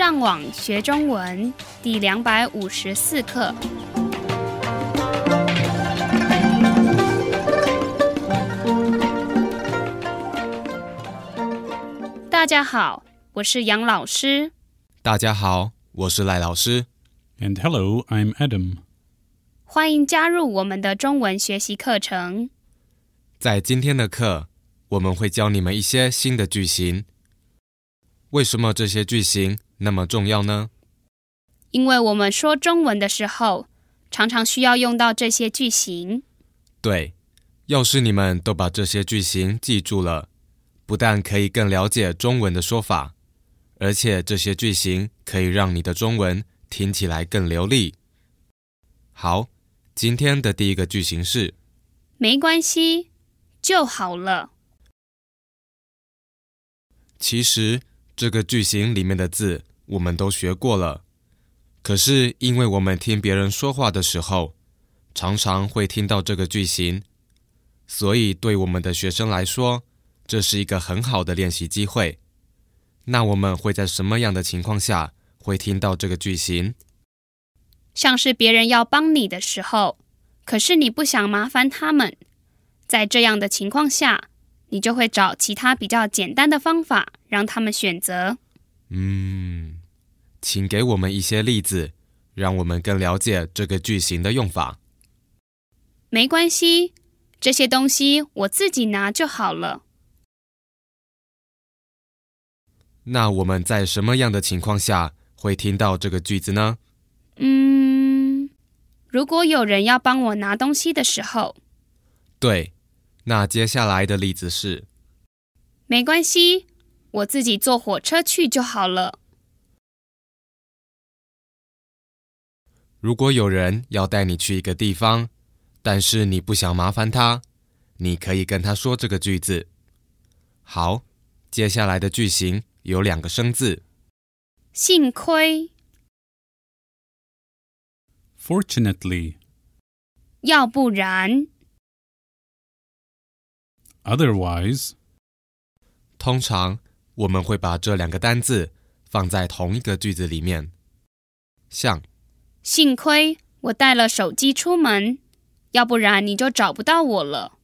上网学中文第两百五十四课。大家好，我是杨老师。大家好，我是赖老师。And hello, I'm Adam. 欢迎加入我们的中文学习课程。在今天的课，我们会教你们一些新的句型。为什么这些句型那么重要呢？因为我们说中文的时候，常常需要用到这些句型。对，要是你们都把这些句型记住了，不但可以更了解中文的说法，而且这些句型可以让你的中文听起来更流利。好，今天的第一个句型是没关系，就好了。其实这个句型里面的字我们都学过了，可是因为我们听别人说话的时候，常常会听到这个句型，所以对我们的学生来说，这是一个很好的练习机会。那我们会在什么样的情况下会听到这个句型？像是别人要帮你的时候，可是你不想麻烦他们，在这样的情况下，你就会找其他比较简单的方法让他们选择。嗯，请给我们一些例子，让我们更了解这个句型的用法。没关系，这些东西我自己拿就好了。那我们在什么样的情况下会听到这个句子呢？嗯，如果有人要帮我拿东西的时候，对，那接下来的例子是。没关系，我自己坐火车去就好了。如果有人要带你去一个地方，但是你不想麻烦他，你可以跟他说这个句子。好，接下来的句型有两个生字，幸亏，Fortunately, 要不然，otherwise, 通常我们会把这两个单字放在同一个句子里面，像幸亏我带了手机出门，要不然你就找不到我了。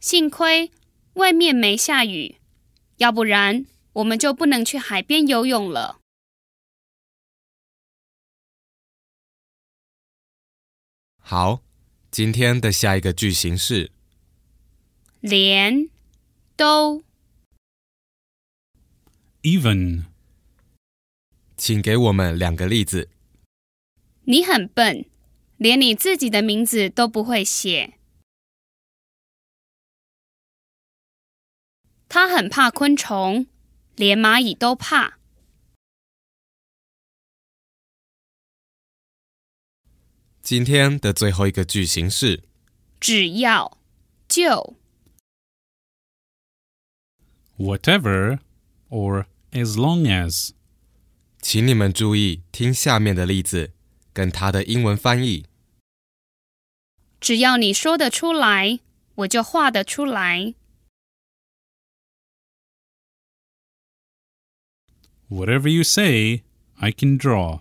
幸亏外面没下雨，要不然我们就不能去海边游泳了。好。今天的下一个句型是连都 even, 请给我们两个例子。你很笨，连你自己的名字都不会写。他很怕昆虫，连蚂蚁都怕。今天的最后一个句型是只要就 whatever, or as long as. 请你们注意听下面的例子跟它的英文翻译。只要你说得出来，我就画得出来。Whatever you say, I can draw.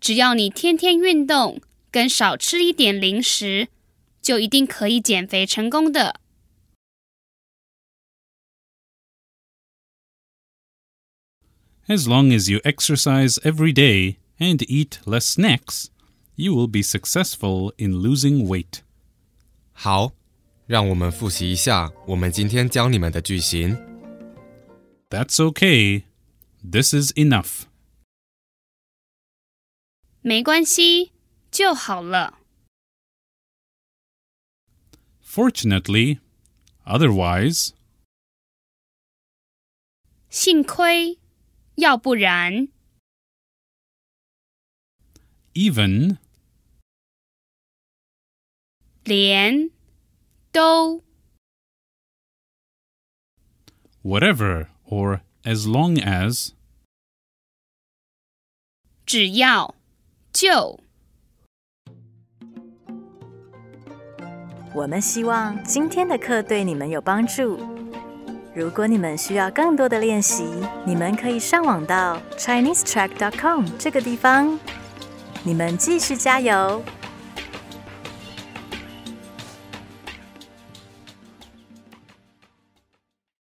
只要你天天运动，跟少吃一点零食，就一定可以减肥成功的。 As long as you exercise every day and eat less snacks, you will be successful in losing weight. 好，让我们复习一下我们今天教你们的句型。 That's okay. This is enough. 没关系，就好了。 Fortunately, otherwise, 幸亏，要不然， even, 连都 whatever, or as long as, 只要 就我们希望今天的课对你们有帮助。如果你们需要更多的练习，你们可以上网到 ChineseTrack.com 这个地方。你们继续加油！